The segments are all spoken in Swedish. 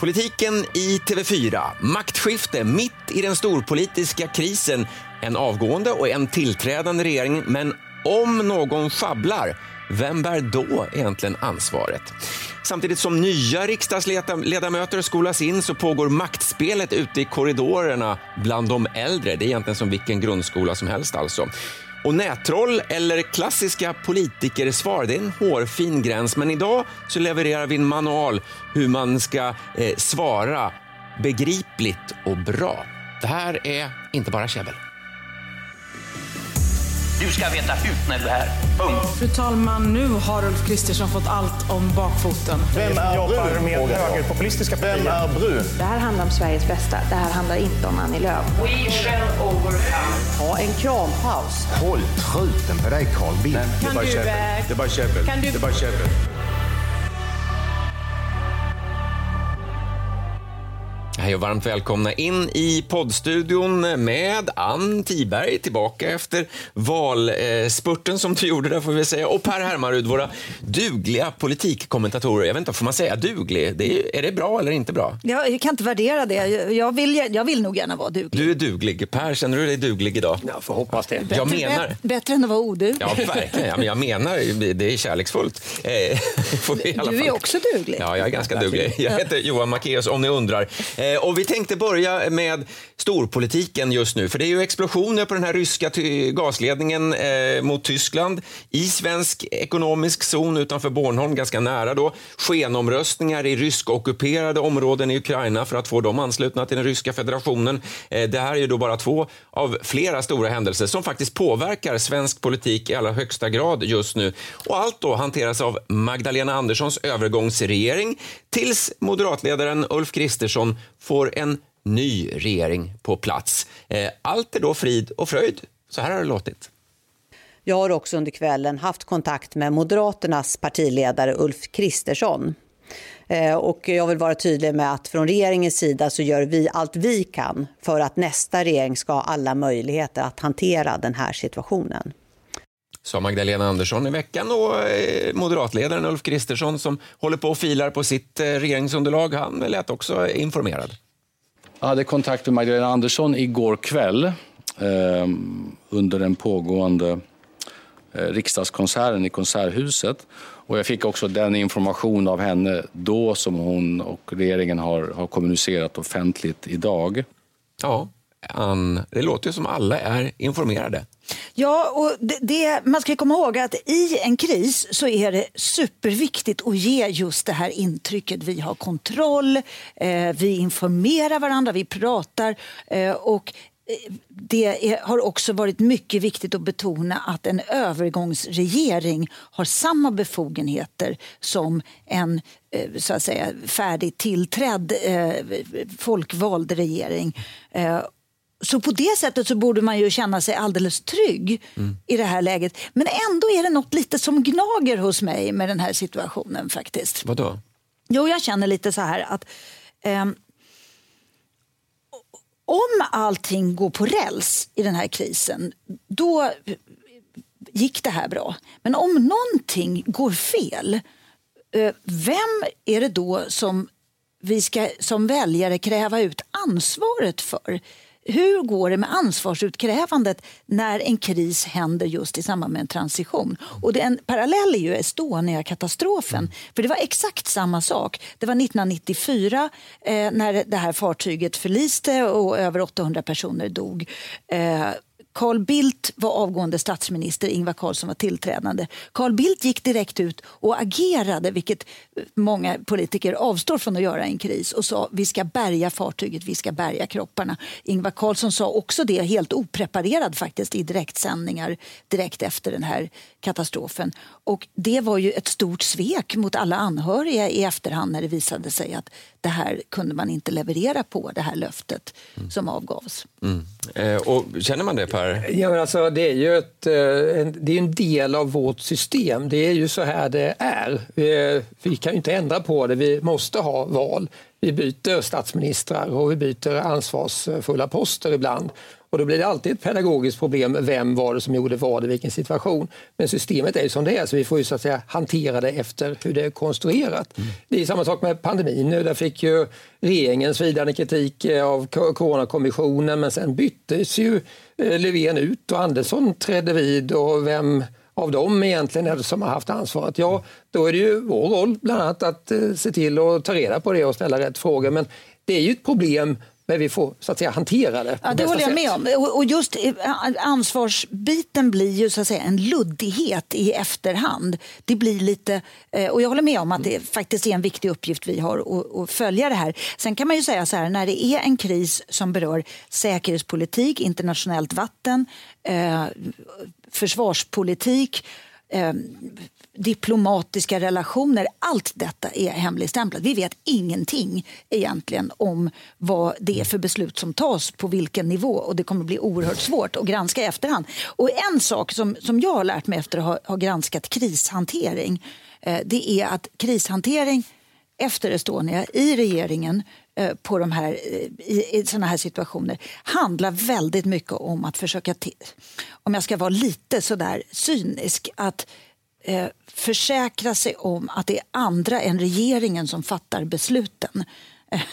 Politiken i TV4. Maktskifte mitt i den storpolitiska krisen. En avgående och en tillträdande regering. Men om någon sjabblar, vem bär då egentligen ansvaret? Samtidigt som nya riksdagsledamöter skolas in så pågår maktspelet ute i korridorerna bland de äldre. Det är egentligen som vilken grundskola som helst alltså. Och nättroll eller klassiska politikersvar, det är en hårfin gräns. Men idag så levererar vi en manual hur man ska eh, svara begripligt och bra. Det här är inte bara käbbel. Du ska veta hut när du är här. Punkt. Fru talman, nu har Ulf Kristersson fått allt om bakfoten. Vem är jobbar med högerpopulistiska Vem är brun? Det här handlar om Sveriges bästa. Det här handlar inte om Annie Lööf. We shall overcome. Ta en krampaus. Håll truten på dig Carl Bildt. Kan du, eh, Det är bara käbbel. Det är bara käbbel. Hej och varmt välkomna in i poddstudion med Ann Tiberg tillbaka efter valspurten som du gjorde där får vi säga och Per Hermarud, våra dugliga politikkommentatorer. Jag vet inte, får man säga duglig? Det är, är det bra eller inte bra? Jag, jag kan inte värdera det. Jag vill, jag vill nog gärna vara duglig. Du är duglig. Per, känner du dig duglig idag? Jag får hoppas det. Jag Bättre- menar... bä- Bättre än att vara oduglig. Ja, verkligen. Ja, men jag menar, det är kärleksfullt. Eh, får vi i alla Du är också duglig. Ja, jag är ganska duglig. Jag heter Johan Macéus om ni undrar. Eh, och vi tänkte börja med storpolitiken just nu, för det är ju explosioner på den här ryska gasledningen eh, mot Tyskland i svensk ekonomisk zon utanför Bornholm, ganska nära då. Skenomröstningar i ryskockuperade områden i Ukraina för att få dem anslutna till den ryska federationen. Eh, det här är ju då bara två av flera stora händelser som faktiskt påverkar svensk politik i allra högsta grad just nu. Och allt då hanteras av Magdalena Anderssons övergångsregering tills moderatledaren Ulf Kristersson får en ny regering på plats. Eh, allt är då frid och fröjd. Så här har det låtit. Jag har också under kvällen haft kontakt med Moderaternas partiledare Ulf Kristersson. Eh, och jag vill vara tydlig med att från regeringens sida så gör vi allt vi kan för att nästa regering ska ha alla möjligheter att hantera den här situationen. Sa Magdalena Andersson i veckan och eh, moderatledaren Ulf Kristersson som håller på och filar på sitt eh, regeringsunderlag, han lät också informerad. Jag hade kontakt med Magdalena Andersson igår kväll eh, under den pågående eh, riksdagskonserten i Konserthuset. Och jag fick också den information av henne då som hon och regeringen har, har kommunicerat offentligt idag. Ja, Ann, det låter ju som alla är informerade. Ja, och det, det, man ska komma ihåg att i en kris så är det superviktigt att ge just det här intrycket. Vi har kontroll, eh, vi informerar varandra, vi pratar eh, och eh, det är, har också varit mycket viktigt att betona att en övergångsregering har samma befogenheter som en eh, så att säga, färdigt tillträdd eh, folkvald regering. Eh, så på det sättet så borde man ju känna sig alldeles trygg i det här läget. Men ändå är det något lite som gnager hos mig med den här situationen faktiskt. Vadå? Jo, jag känner lite så här att ehm, om allting går på räls i den här krisen, då gick det här bra. Men om någonting går fel, eh, vem är det då som vi ska som väljare kräva ut ansvaret för? Hur går det med ansvarsutkrävandet när en kris händer just i samband med en transition? Och det en parallell är ju Estonia-katastrofen. För det var exakt samma sak. Det var 1994 eh, när det här fartyget förliste och över 800 personer dog. Eh, Carl Bildt var avgående statsminister, Ingvar Carlsson var tillträdande. Carl Bildt gick direkt ut och agerade, vilket många politiker avstår från att göra i en kris och sa vi ska bärga fartyget, vi ska bärga kropparna. Ingvar Carlsson sa också det, helt opreparerad faktiskt, i direktsändningar direkt efter den här katastrofen. Och det var ju ett stort svek mot alla anhöriga i efterhand när det visade sig att det här kunde man inte leverera på, det här löftet som avgavs. Mm. Eh, och känner man det Per? Ja, men alltså, det är ju ett, eh, en, det är en del av vårt system. Det är ju så här det är. Vi, eh, vi kan ju inte ändra på det. Vi måste ha val. vi byter statsministrar och vi byter ansvarsfulla poster ibland. Och då blir det alltid ett pedagogiskt problem. Vem var det som gjorde vad i vilken situation? Men systemet är ju som det är, så vi får ju så att säga hantera det efter hur det är konstruerat. Mm. Det är samma sak med pandemin nu. Där fick ju regeringen svidande kritik eh, av Coronakommissionen, men sen byttes ju Eh, Löfven ut och Andersson trädde vid. Och vem av dem egentligen är det som har haft ansvaret? Ja, då är det ju vår roll bland annat att eh, se till att ta reda på det och ställa rätt frågor. Men det är ju ett problem men vi får så att säga hantera det. Ja, det håller jag med om. Och just eh, ansvarsbiten blir ju så att säga en luddighet i efterhand. Det blir lite, eh, och jag håller med om att det faktiskt är en viktig uppgift vi har att följa det här. Sen kan man ju säga så här, när det är en kris som berör säkerhetspolitik, internationellt vatten, eh, diplomatiska relationer. Allt detta är hemligstämplat. Vi vet ingenting egentligen om vad det är för beslut som tas på vilken nivå och det kommer bli oerhört svårt att granska i efterhand. Och en sak som, som jag har lärt mig efter att ha, ha granskat krishantering eh, det är att krishantering efter Estonia i regeringen eh, Eh, på de här, eh, i, i såna här situationer handlar väldigt mycket om att försöka, om jag ska vara lite sådär cynisk, att eh, försäkra sig om att det är andra än regeringen som fattar besluten.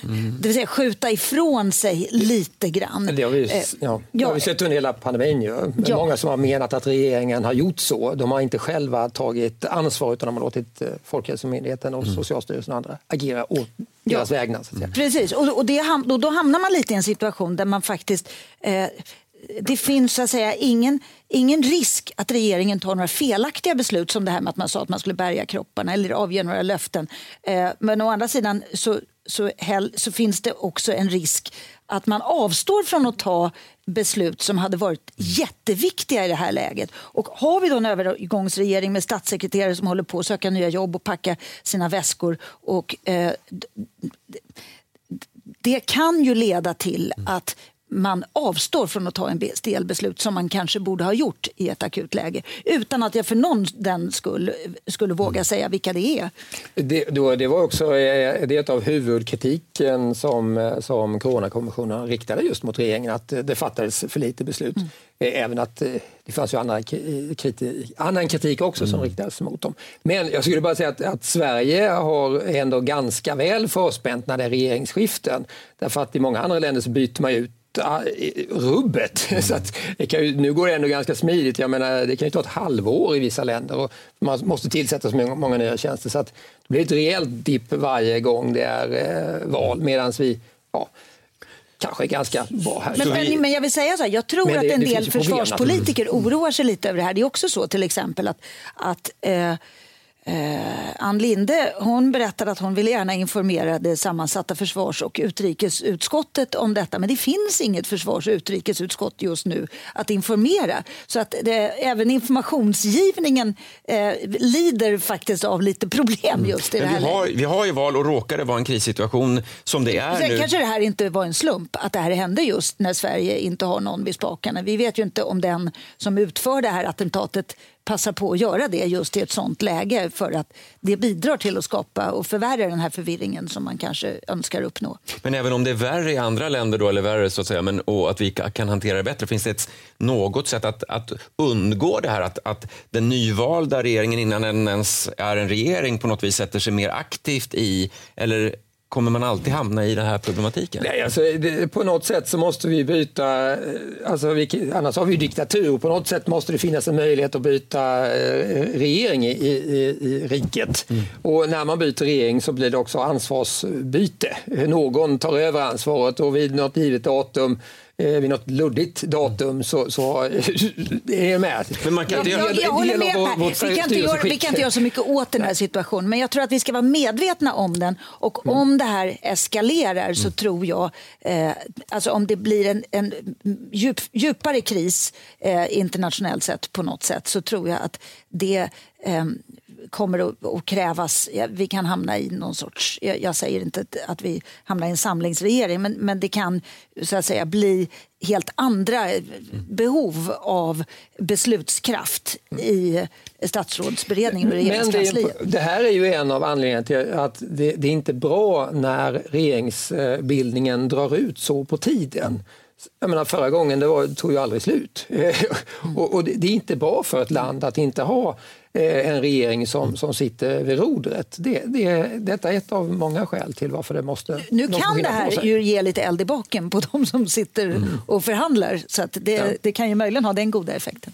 Mm. Det vill säga skjuta ifrån sig lite grann. Det har vi, eh, ja, det har vi sett under hela pandemin. Ju. Ja. Många som har menat att regeringen har gjort så. De har inte själva tagit ansvar utan de har låtit eh, Folkhälsomyndigheten och mm. Socialstyrelsen och andra agera åt deras ja. vägnar. Precis, och, och, det, och då hamnar man lite i en situation där man faktiskt eh, det finns så att säga ingen, ingen risk att regeringen tar några felaktiga beslut som det här med att man sa att man skulle bärga kropparna eller avge några löften. Eh, men å andra sidan så, så, hell, så finns det också en risk att man avstår från att ta beslut som hade varit jätteviktiga i det här läget. Och har vi då en övergångsregering med statssekreterare som håller på att söka nya jobb och packa sina väskor och eh, det kan ju leda till att man avstår från att ta en del beslut som man kanske borde ha gjort i ett akut läge utan att jag för någon den skull skulle våga säga vilka det är. Det, då, det var också eh, det av huvudkritiken som, eh, som Coronakommissionen riktade just mot regeringen att det fattades för lite beslut. Mm. Eh, även att det fanns ju annan kritik, annan kritik också mm. som riktades mot dem. Men jag skulle bara säga att, att, Sverige har ändå ganska väl förspänt när det är regeringsskiften. Därför att i många andra länder så byter man ut rubbet. Mm. Så att ju, nu går det ändå ganska smidigt. Jag menar, det kan ju ta ett halvår i vissa länder och man måste tillsätta så många nya tjänster. Så att det blir ett rejält dipp varje gång det är eh, val medan vi ja, kanske är ganska bra här. Men, men, men, jag vill säga så här, jag tror det, att en del försvarspolitiker problem. oroar sig lite över det här. Det är också så till exempel att, att eh, Eh, Ann Linde hon berättade att hon ville gärna informera det sammansatta försvars och utrikesutskottet om detta men det finns inget försvars och utrikesutskott just nu att informera. Så att det, även informationsgivningen eh, lider faktiskt av lite problem just i det här vi har, vi har ju val och råkar det vara en krissituation som det är Sen nu. kanske det här inte var en slump att det här hände just när Sverige inte har någon vid spakarna. Vi vet ju inte om den som utför det här attentatet passa på att göra det just i ett sånt läge för att det bidrar till att skapa och förvärra den här förvirringen som man kanske önskar uppnå. Men även om det är värre i andra länder då, eller värre så att säga, men, och att vi kan hantera det bättre, finns det ett, något sätt att, att undgå det här att, att den nyvalda regeringen innan den ens är en regering på något vis sätter sig mer aktivt i eller Kommer man alltid hamna i den här problematiken? Nej, alltså, det, på något sätt så måste vi byta, eh, alltså, vi, annars har vi diktatur. På något sätt måste det finnas en möjlighet att byta eh, regering i, i, i riket. Mm. Och när man byter regering så blir det också ansvarsbyte. Någon tar över ansvaret och vid något givet datum vid något luddigt datum så, så är jag med. Men man kan inte jag, jag, jag håller med Per. Vi kan, inte göra, vi kan inte göra så mycket åt den här situationen men jag tror att vi ska vara medvetna om den och mm. om det här eskalerar så mm. tror jag, eh, alltså om det blir en, en djup, djupare kris eh, internationellt sett på något sätt så tror jag att det eh, kommer att, att krävas, ja, vi kan hamna i någon sorts, jag, jag säger inte att, att vi hamnar i en samlingsregering, men, men det kan så att säga bli helt andra behov av beslutskraft i statsrådsberedningen och Men det, regeringskansliet. är, det här är ju en av anledningarna till att det, det är inte bra när regeringsbildningen drar ut så på tiden. Jag menar, förra gången det var, tog ju aldrig slut. och, och det, det är inte bra för ett land att inte ha eh, en regering som, som sitter vid rodret. Det, det, detta är ett av många skäl till varför det måste Nu kan det här ju ge lite eld i baken på de som sitter och förhandlar. Så det, det kan ju möjligen ha den goda effekten.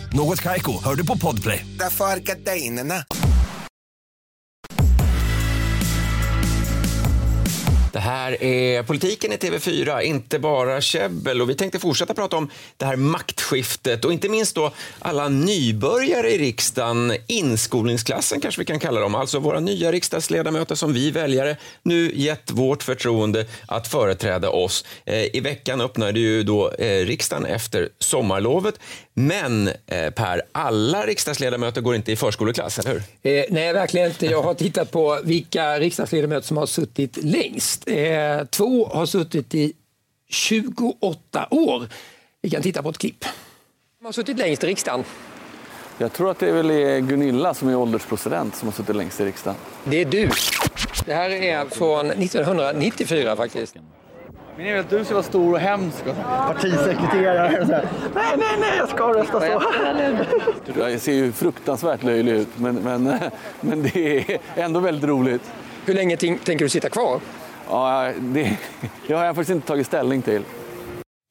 Något Kaiko, hör du på Podplay. Därför är gardinerna. Det här är Politiken i TV4, inte bara käbbel. Och vi tänkte fortsätta prata om det här maktskiftet och inte minst då alla nybörjare i riksdagen, inskolningsklassen kanske vi kan kalla dem, alltså våra nya riksdagsledamöter som vi väljare nu gett vårt förtroende att företräda oss. Eh, I veckan öppnade ju då eh, riksdagen efter sommarlovet. Men eh, Per, alla riksdagsledamöter går inte i förskoleklass, eller hur? Eh, nej, verkligen inte. Jag har tittat på vilka riksdagsledamöter som har suttit längst. Eh, två har suttit i 28 år. Vi kan titta på ett klipp. De har suttit längst i riksdagen. Jag tror att det är väl Gunilla som är ålderspresident som har suttit längst i riksdagen. Det är du. Det här är från 1994 faktiskt. Men jag vet, du ska vara stor och hemsk. partisekreterare. och så här. Nej, nej, nej, jag ska rösta så. Jag ser ju fruktansvärt löjlig ut, men, men, men det är ändå väldigt roligt. Hur länge tänker du sitta kvar? Ja, det, det har jag faktiskt inte tagit ställning till.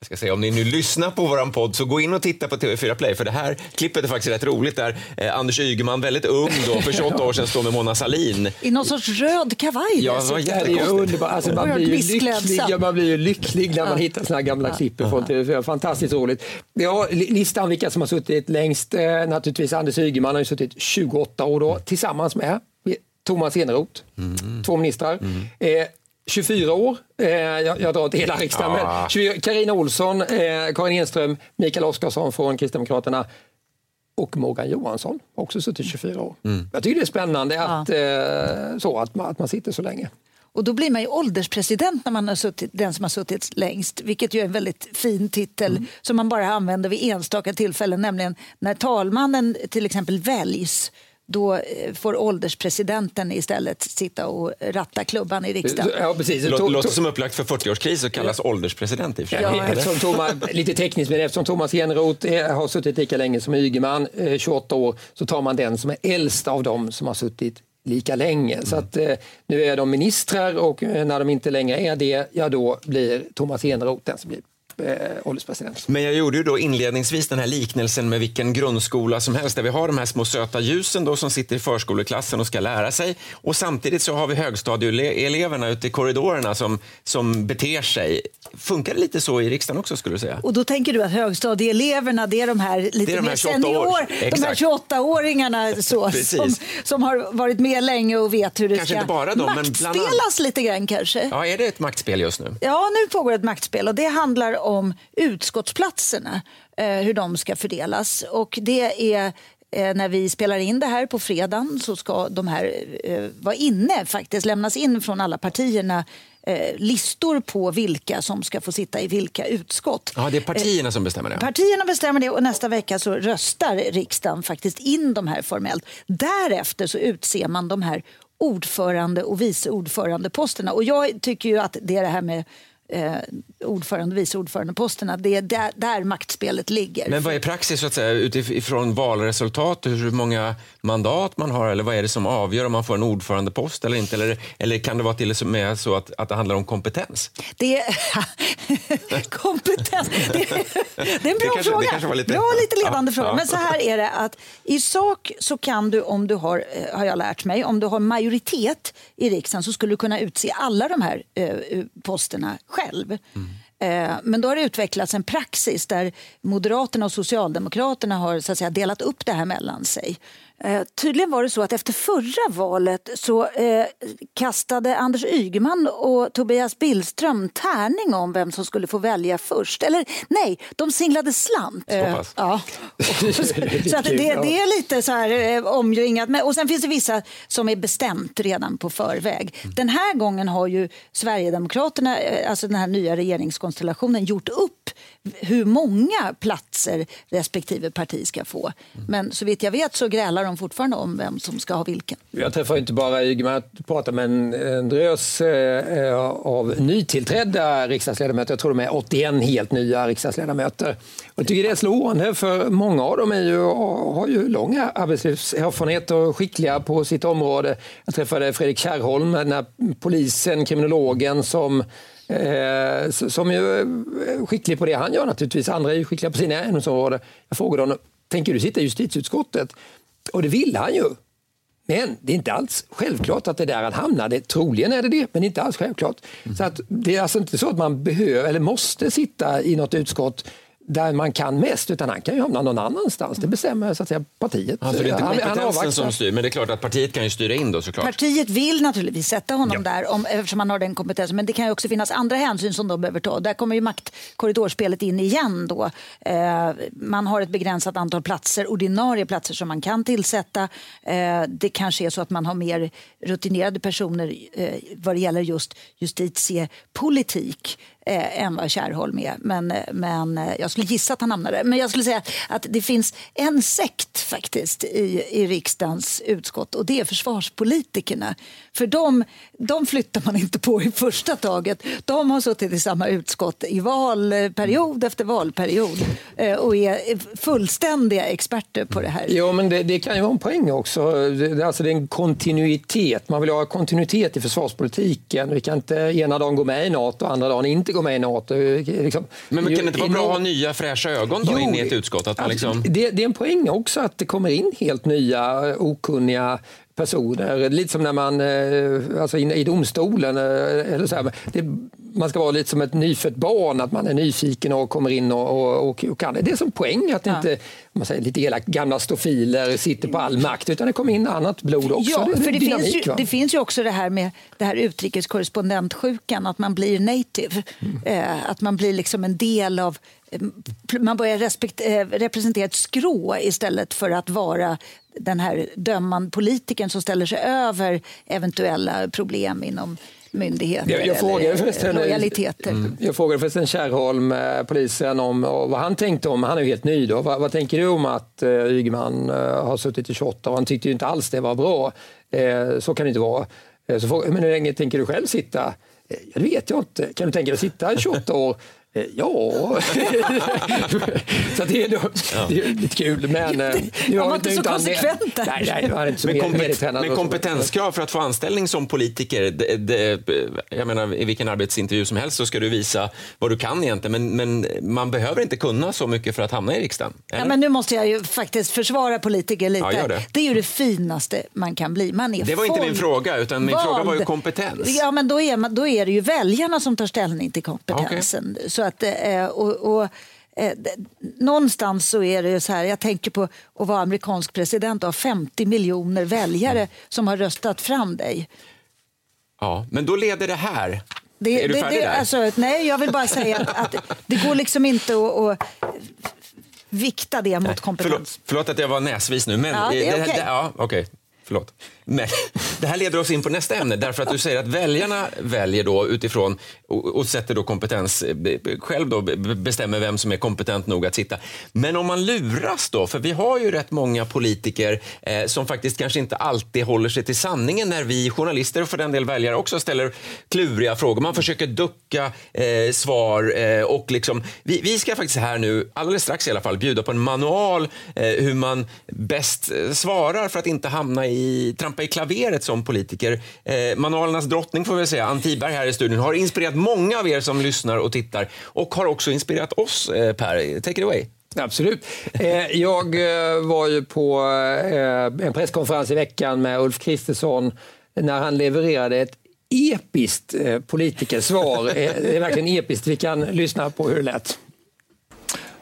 Jag ska säga, om ni nu lyssnar på våran podd så gå in och titta på TV4 Play för det här klippet är faktiskt rätt roligt där eh, Anders Ygeman, väldigt ung då, för 28 år sedan, står med Mona Sahlin. I någon sorts röd kavaj Ja, det var är underbart. Alltså, man, blir ju lycklig, ja, man blir ju lycklig när man Ja. hittar såna här gamla klipp från TV4. Fantastiskt roligt. Ja, li- listan vilka som har suttit längst. Eh, naturligtvis Anders Ygeman har ju suttit 28 år då, tillsammans med Thomas Eneroth, två ministrar. Eh, 24 år, eh, jag, jag drar inte hela riksdagen, Ja. men 24 Carina Olsson, eh, Karin Enström, Mikael Oscarsson från Kristdemokraterna och Morgan Johansson har också suttit 24 år. Jag tycker det är spännande att, eh, så, att, man, att man sitter så länge. Och då blir man ju ålderspresident när man har suttit, den som har suttit längst, vilket ju är en väldigt fin titel som man bara använder vid enstaka tillfällen, nämligen när talmannen till exempel väljs. Då eh, får ålderspresidenten istället sitta och ratta klubban i riksdagen. Ja, precis. Det låter, som upplagt för 40-årskris och kallas ålderspresident i. Ja, eftersom Thomas, lite tekniskt, men eftersom Thomas Eneroth har suttit lika länge som Ygeman, eh, 28 år, så tar man den som är äldst av dem som har suttit lika länge. Så att, eh, nu är de ministrar och eh, när de inte längre är det, ja då blir Thomas Eneroth den som blir eh, ålderspresident. Men jag gjorde ju då inledningsvis den här liknelsen med vilken grundskola som helst där vi har de här små söta ljusen då som sitter i förskoleklassen och ska lära sig och samtidigt så har vi högstadieeleverna ute i korridorerna som, som beter sig. Funkar det lite så i riksdagen också skulle du säga? Och då tänker du att högstadieeleverna det är de här lite Det är de här mer 28 år. senior, de här Exakt. 28-åringarna så, som, som har varit med länge och vet hur det Kanske ska inte bara dem, men bland annat- maktspelas lite grann kanske. Ja, är det ett maktspel just nu? Ja, nu pågår ett maktspel och det handlar om utskottsplatserna, eh, hur de ska fördelas. Och det är eh, när vi spelar in det här på fredagen så ska de här eh, vara inne, faktiskt lämnas in från alla partierna listor på vilka som ska få sitta i vilka utskott. Ja, det är partierna som bestämmer det. Partierna bestämmer det och nästa vecka så röstar riksdagen faktiskt in de här formellt. Därefter så utser man de här ordförande och vice ordförandeposterna. Och jag tycker ju att det är det här med eh, ordförande och vice ordförandeposterna. Det är där, där maktspelet ligger. Men vad är praxis så att säga, utifrån valresultat, hur många mandat man har eller vad är det som avgör om man får en ordförandepost eller inte? Eller, eller kan det vara till och med så att, att det handlar om kompetens? Det kompetens. Det, det, är en bra kanske- fråga. var lite- bra, lite ledande Ja, fråga. ja. Men så här är det att i sak så kan du om du har, eh, har jag lärt mig, om du har majoritet i riksdagen så skulle du kunna utse alla de här eh, posterna själv. Eh, Men då har det utvecklats en praxis där Moderaterna och Socialdemokraterna har så att säga, delat upp det här mellan sig. Eh, tydligen var det så att efter förra valet så eh, kastade Anders Ygeman och Tobias Billström tärning om vem som skulle få välja först. Eller nej, de singlade slant. Eh, ja. så att det, det är lite så här eh, omringat. Men, och sen finns det vissa som är bestämt redan på förväg. Den här gången har ju Sverigedemokraterna, eh, alltså den här nya regeringskonstellationen, gjort upp hur många platser respektive parti ska få. Men så vitt jag vet så grälar de fortfarande om vem som ska ha vilken. Jag träffar inte bara Ygeman, jag pratar med en, eh, en drös eh, av nytillträdda riksdagsledamöter. Jag tror de är 81 helt nya riksdagsledamöter. Och jag tycker det är slående för många av dem är ju, har ju lång arbetslivserfarenhet och skickliga på sitt område. Jag träffade Fredrik Kärrholm, den här polisen, kriminologen som Eh, som ju är skicklig på det han gör naturligtvis. Andra är ju skickliga på sina ämnesområden. Jag frågade honom, tänker du sitta i justitieutskottet? Och det ville han ju. Men det är inte alls självklart att det är där han hamnade. Troligen är det det, men inte alls självklart. Mm. Så att det är alltså inte så att man behöver eller måste sitta i något utskott där man kan mest, utan han kan ju hamna någon annanstans. Det bestämmer så att säga, partiet. Alltså, det är inte Han- han kompetensen avvaktar. som styr, men det är klart att partiet kan ju styra in då såklart. Partiet vill naturligtvis sätta honom där om, eftersom han har den kompetensen. Men det kan ju också finnas andra hänsyn som de behöver ta. Där kommer ju maktkorridorspelet in igen. Då. Eh, man har ett begränsat antal platser, ordinarie platser som man kan tillsätta. Eh, det kanske är så att man har mer rutinerade personer eh, vad det gäller just justitiepolitik eh, än vad Kärrholm är. Men, eh, men eh, jag skulle gissa att han hamnade där. Men jag skulle säga att det finns en sekt faktiskt i, i riksdagens utskott och det är försvarspolitikerna. För de, de flyttar man inte på i första taget. De har suttit i samma utskott i valperiod efter valperiod eh, och är fullständiga experter på det här. Ja, men det, det kan ju vara en poäng också. Det, det, alltså det är en kontinuitet. Man vill ha kontinuitet i försvarspolitiken. Vi kan inte ena dagen gå med i Nato och andra dagen inte gå med i Nato. Liksom, Men, men kan det inte vara bra att ha nya fräscha ögon då Jo, in i ett utskott? Att man Alltså, liksom... det, det är en poäng också att det kommer in helt nya okunniga personer. Lite som när man, eh, alltså in, i domstolen. eh, Eller så här, det, man ska vara lite som ett nyfött barn, att man är nyfiken och kommer in och, och, och, kan det. Är som poäng att inte, om man säger lite elakt, gamla stofiler sitter på all makt, utan det kommer in annat blod också. Ja, är för det dynamik, finns, ju, va? det finns ju också det här med det här utrikeskorrespondentsjukan, att man blir native. Mm. Eh, att man blir liksom en del av eh, man börjar respekt, eh, representera ett skrå istället för att vara den här dömande politikern som ställer sig över eventuella problem inom myndigheter Jag, jag frågade förresten, lojaliteter. Mm. jag frågade förresten Kärrholm, eh, polisen, om vad han tänkte om, han är ju helt ny då, vad, vad tänker du om att uh, Ygeman eh, har suttit i 28 år? Han tyckte ju inte alls det var bra. Eh, så kan det inte vara. Eh, så frågade, men hur länge tänker du själv sitta? Eh, ja, det vet jag inte. Kan du tänka dig att sitta i 28 år? Eh, Ja, så det är, då, det är lite kul. Men, eh, nu Han var har- inte så konsekvent där. Nej, nej, han är inte så Men, kompet kompetenskrav för att få anställning som politiker, det, det, jag menar, i vilken arbetsintervju som helst så ska du visa vad du kan egentligen, men, men man behöver inte kunna så mycket för att hamna i riksdagen. Ja, eller? men nu måste jag ju faktiskt försvara politiker lite. Ja, gör det. är ju det finaste man kan bli. Man är Det var inte min fråga, utan min fråga var ju kompetens. Ja, men då är, man, då är det ju väljarna som tar ställning till kompetensen. Så att, eh, och, och, eh, någonstans så är det så här, jag tänker på att vara amerikansk president och ha 50 miljoner väljare som har röstat fram dig. Ja, men då leder det här. Det, är du färdig det, där? alltså, nej, jag vill bara säga att, att det går liksom inte att, att vikta det mot kompetens. Förlåt, förlåt att jag var näsvis nu, men... Ja, det är okej. ja, okej. Förlåt. Men det här leder oss in på nästa ämne, därför att du säger att väljarna väljer då utifrån och, och sätter då kompetens, eh, själv då bestämmer vem som är kompetent nog att sitta. Men om man luras då, för vi har ju rätt många politiker eh, som faktiskt kanske inte alltid håller sig till sanningen när vi journalister och för den del väljare också ställer kluriga frågor. Man försöker ducka eh, svar eh, och liksom, vi, vi ska faktiskt här nu, alldeles strax i alla fall, bjuda på en manual eh, hur man bäst eh, svarar för att inte hamna i, trampa i klaveret som politiker. Eh, manualernas drottning får vi säga, Ann Tiberg här i studion, har inspirerat många av er som lyssnar och tittar och har också inspirerat oss, eh, Per. Take it away. Absolut. Eh, Jag eh, var ju på eh, en presskonferens i veckan med Ulf Kristersson när han levererade ett episkt eh, politikersvar. Eh, Det är verkligen episkt. Vi kan lyssna på hur det lät.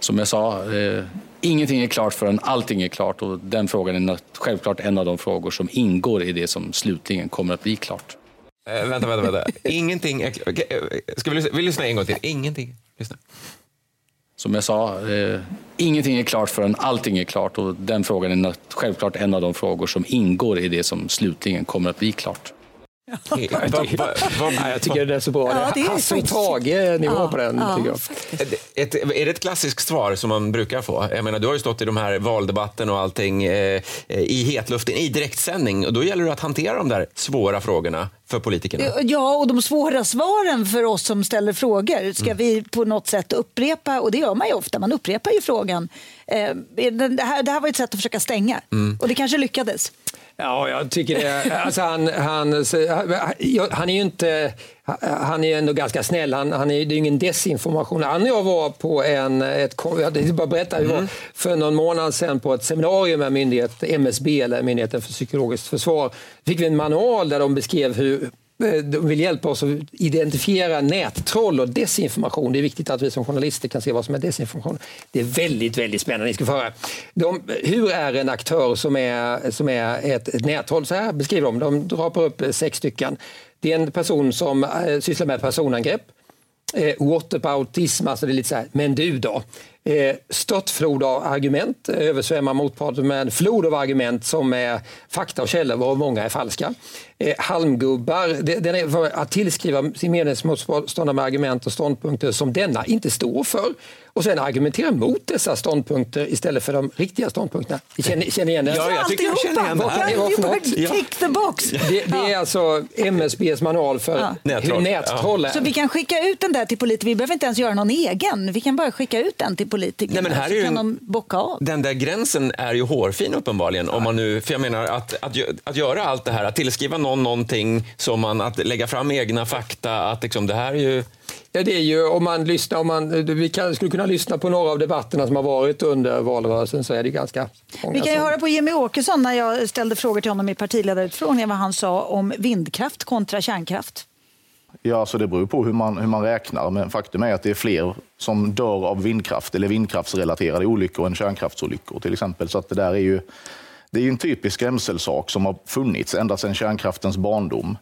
Som jag sa, eh, ingenting är klart förrän allting är klart och den frågan är självklart en av de frågor som ingår i det som slutligen kommer att bli klart. Eh, vänta, vänta, vänta. Ingenting är klart. Okej, eh, Ska vi lyssna, vi lyssnar en gång till? Ingenting. Lyssna. Som jag sa, eh, ingenting är klart förrän allting är klart och den frågan är självklart en av de frågor som ingår i det som slutligen kommer att bli klart. Jag tycker det är så bra. Ja, det är Hasse och Tage-nivå Ja, på den. ja, tycker jag. Ett, är det ett klassiskt svar som man brukar få? Jag menar, du har ju stått i de här valdebatten och allting eh, i hetluften, i direktsändning. Och då gäller det att hantera de där svåra frågorna för politikerna. Ja, och de svåra svaren för oss som ställer frågor ska Mm. vi på något sätt upprepa, och det gör man ju ofta, man upprepar ju frågan. Eh, det, här, det här var ett sätt att försöka stänga, Mm. och det kanske lyckades. Ja, jag tycker det. Alltså han, han, han är ju inte... Han är ändå ganska snäll. Han, han är, det är ju ingen desinformation. Han och jag var på en... Ett, jag bara berätta, vi var för någon månad sedan på ett seminarium med myndighet, MSB, eller Myndigheten för psykologiskt försvar. fick vi en manual där de beskrev hur Eh, de vill hjälpa oss att identifiera nättroll och desinformation. Det är viktigt att vi som journalister kan se vad som är desinformation. Det är väldigt, väldigt spännande. Ni ska få höra. De, hur är en aktör som är, som är ett, ett nättroll? Så här beskriver de. De drapar upp eh, sex stycken. Det är en person som eh, sysslar med personangrepp. Eh, whataboutism, alltså det är lite så här, men du då? Eh, störtflod av argument, eh, översvämmar motparten med en flod av argument som är fakta och källor, varav många är falska. Eh, halmgubbar, det, den är att tillskriva sin meningsmotståndare med argument och ståndpunkter som denna inte står för och sen argumentera mot dessa ståndpunkter istället för de riktiga ståndpunkterna. Känner, känner igen det? Ja, jag tycker jag känner igen det Vad kan här. det vara för något? tick the box. Det, det är alltså MSBs manual för Ja. hur Nättroll. nättroll är. Så vi kan skicka ut den där till politiker, vi behöver inte ens göra någon egen. Vi kan bara skicka ut den till politiker. Nej, men här är så ju kan de bocka av. Den där gränsen är ju hårfin uppenbarligen. Om man nu, för jag menar att, att, att göra allt det här, att tillskriva någon någonting, som man, att lägga fram egna fakta, att liksom, det här är ju... Ja, det är ju om man lyssnar, om man, vi kan, skulle kunna lyssna på några av debatterna som har varit under valrörelsen så är det ganska många Vi kan ju som- höra på Jimmy Åkesson när jag ställde frågor till honom i partiledarutfrågningen vad han sa om vindkraft kontra kärnkraft. Ja, så det beror på hur man, hur man räknar. Men faktum är att det är fler som dör av vindkraft eller vindkraftsrelaterade olyckor än kärnkraftsolyckor till exempel. Så att det där är ju, det är en typisk skrämselsak som har funnits ända sedan kärnkraftens barndom.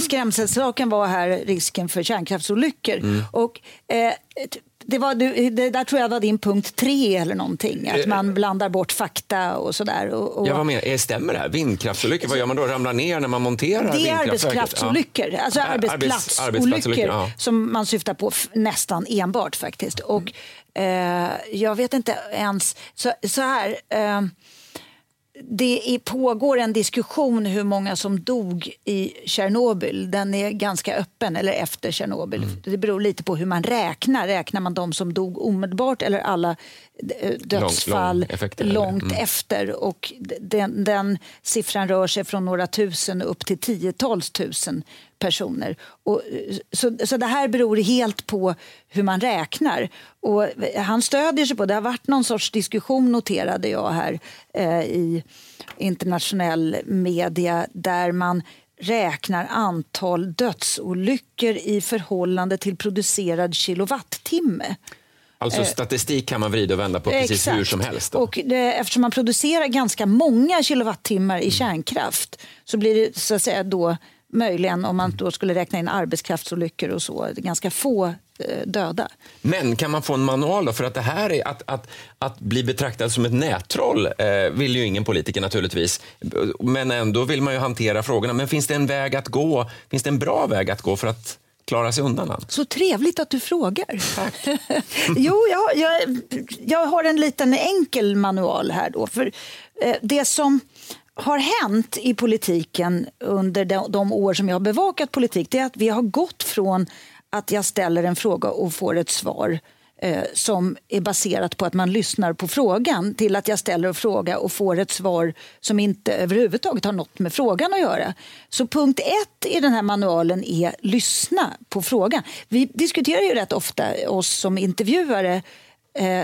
Skrämselsaken var här risken för kärnkraftsolyckor. Och, eh, det, var, det där tror jag var din punkt tre eller någonting. Att man blandar bort fakta och sådär. Och, och Ja, vad menar, är- stämmer det här? Vindkraftsolyckor, vad gör man då? Ramlar ner när man monterar det är vindkraftverket? arbetsplatsolyckor, alltså Ar- arbets- arbetsplatsolyckor ja. som man syftar på nästan enbart faktiskt. Och, eh, jag vet inte ens, så, så här, eh, det pågår en diskussion hur många som dog i Tjernobyl. Den är ganska öppen, eller efter Tjernobyl. Mm. Det beror lite på hur man räknar. Räknar man de som dog omedelbart eller alla eh, dödsfall lång effekter, eller? långt Mm. efter? Och den, den siffran rör sig från några tusen upp till tiotals tusen personer. Och, eh, så, så det här beror helt på hur man räknar. Och han stödjer sig på, det har varit någon sorts diskussion noterade jag här eh, i internationell media där man räknar antal dödsolyckor i förhållande till producerad kilowattimme. Alltså Eh, statistik kan man vrida och vända på precis Exakt. hur som helst. Då. Och det, eftersom man producerar ganska många kilowattimmar Mm. i kärnkraft så blir det så att säga då möjligen om man då skulle räkna in arbetskraftsolyckor och så, ganska få eh, döda. Men kan man få en manual då? För att det här är att, att, att bli betraktad som ett nättroll eh, vill ju ingen politiker naturligtvis. Men ändå vill man ju hantera frågorna. Men finns det en väg att gå? Finns det en bra väg att gå för att klara sig undan allt? Så trevligt att du frågar. jo, jag, jag, jag har en liten enkel manual här då. För eh, det som har hänt i politiken under de, de år som jag har bevakat politik det är att vi har gått från att jag ställer en fråga och får ett svar eh, som är baserat på att man lyssnar på frågan till att jag ställer en fråga och får ett svar som inte överhuvudtaget har något med frågan att göra. Så punkt ett i den här manualen är lyssna på frågan. Vi diskuterar ju rätt ofta oss som intervjuare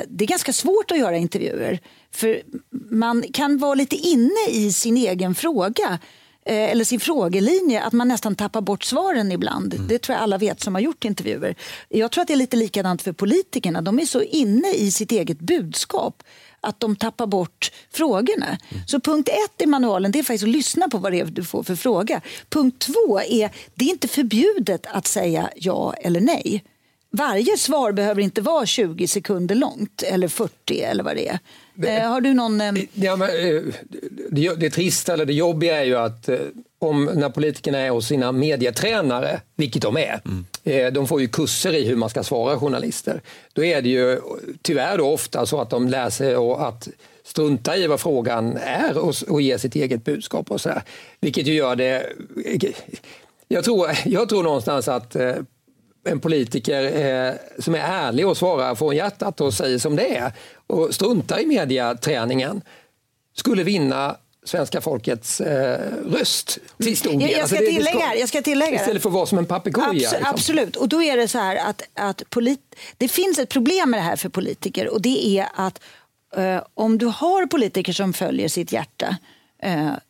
det är ganska svårt att göra intervjuer. För man kan vara lite inne i sin egen fråga eh, eller sin frågelinje, att man nästan tappar bort svaren ibland. Mm. Det tror jag alla vet som har gjort intervjuer. Jag tror att det är lite likadant för politikerna. De är så inne i sitt eget budskap att de tappar bort frågorna. Mm. Så punkt ett i manualen det är faktiskt att lyssna på vad det är du får för fråga. Punkt två är det är inte förbjudet att säga ja eller nej varje svar behöver inte vara 20 sekunder långt eller 40 eller vad det är. Eh, har du någon... Eh... Ja, men, eh, det, det trista eller det jobbiga är ju att eh, om när politikerna är hos sina medietränare, vilket de är, mm. Eh, de får ju kurser i hur man ska svara journalister. Då är det ju tyvärr då ofta så att de lär sig att strunta i vad frågan är och, och ge sitt eget budskap och så här. Vilket ju gör det... Jag tror, jag tror någonstans att en politiker eh, som är ärlig och svarar från hjärtat och säger som det är och struntar i mediaträningen skulle vinna svenska folkets eh, röst till stor del. Jag, jag, ska alltså tillägga, jag ska tillägga Istället för att vara som en papegoja. Abs liksom. Absolut, och då är det så här att, att polit det finns ett problem med det här för politiker och det är att eh, om du har politiker som följer sitt hjärta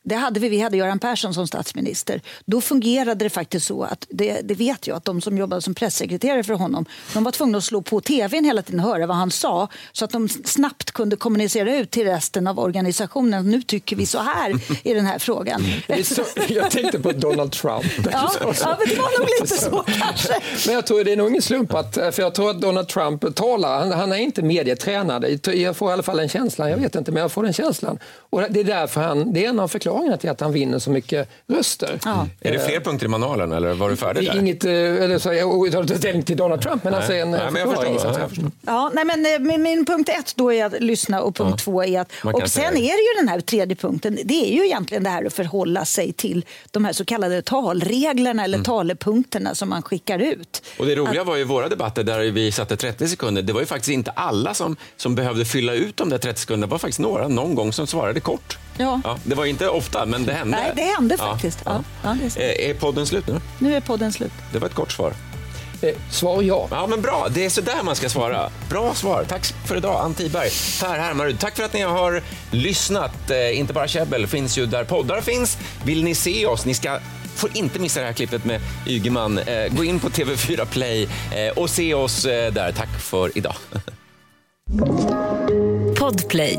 det hade vi, vi hade Göran Persson som statsminister. Då fungerade det faktiskt så att, det, det, vet jag, att de som jobbade som pressekreterare för honom, de var tvungna att slå på tvn hela tiden och höra vad han sa så att de snabbt kunde kommunicera ut till resten av organisationen. Nu tycker vi så här i den här frågan. Så, jag tänkte på Donald Trump. Ja, ja men det var nog lite så kanske. Men jag tror det är nog ingen slump att, för jag tror att Donald Trump talar, han, han är inte medietränad. Jag får i alla fall den känslan, jag vet inte, men jag får den känslan. Och det är därför han, det är en av förklaringarna till att han vinner så mycket röster. Ja. Är det fler punkter i manualen eller var du färdig där? Inget, eh, eller så, jag tar inte ställning till Donald Trump, men nej. alltså en nej, men jag förstår, ja, jag förstår. Ja, nej, men eh, min, min punkt ett då är att lyssna och punkt ja. två är att... Och sen är det ju den här tredje punkten, det är ju egentligen det här att förhålla sig till de här så kallade talreglerna eller mm. talepunkterna som man skickar ut. Och det roliga att, var ju våra debatter där vi satte 30 sekunder, det var ju faktiskt inte alla som, som behövde fylla ut de där 30 sekunderna, det var faktiskt några någon gång som svarade kort. Ja. ja. det var inte ofta, men det hände. Nej, det hände faktiskt. Ja. Ja. är, är, podden slut nu? Nu är podden slut. Det var ett kort svar. Eh, svar ja. Ja, men bra. Det är så där man ska svara. Bra svar. Tack för idag, Ann Tiberg. Per Hermarud, tack för att ni har lyssnat. Eh, inte bara käbbel finns ju där poddar finns. Vill ni se oss? Ni ska får inte missa det här klippet med Ygeman. Eh, gå in på TV4 Play eh, och se oss eh, där. Tack för idag. Podplay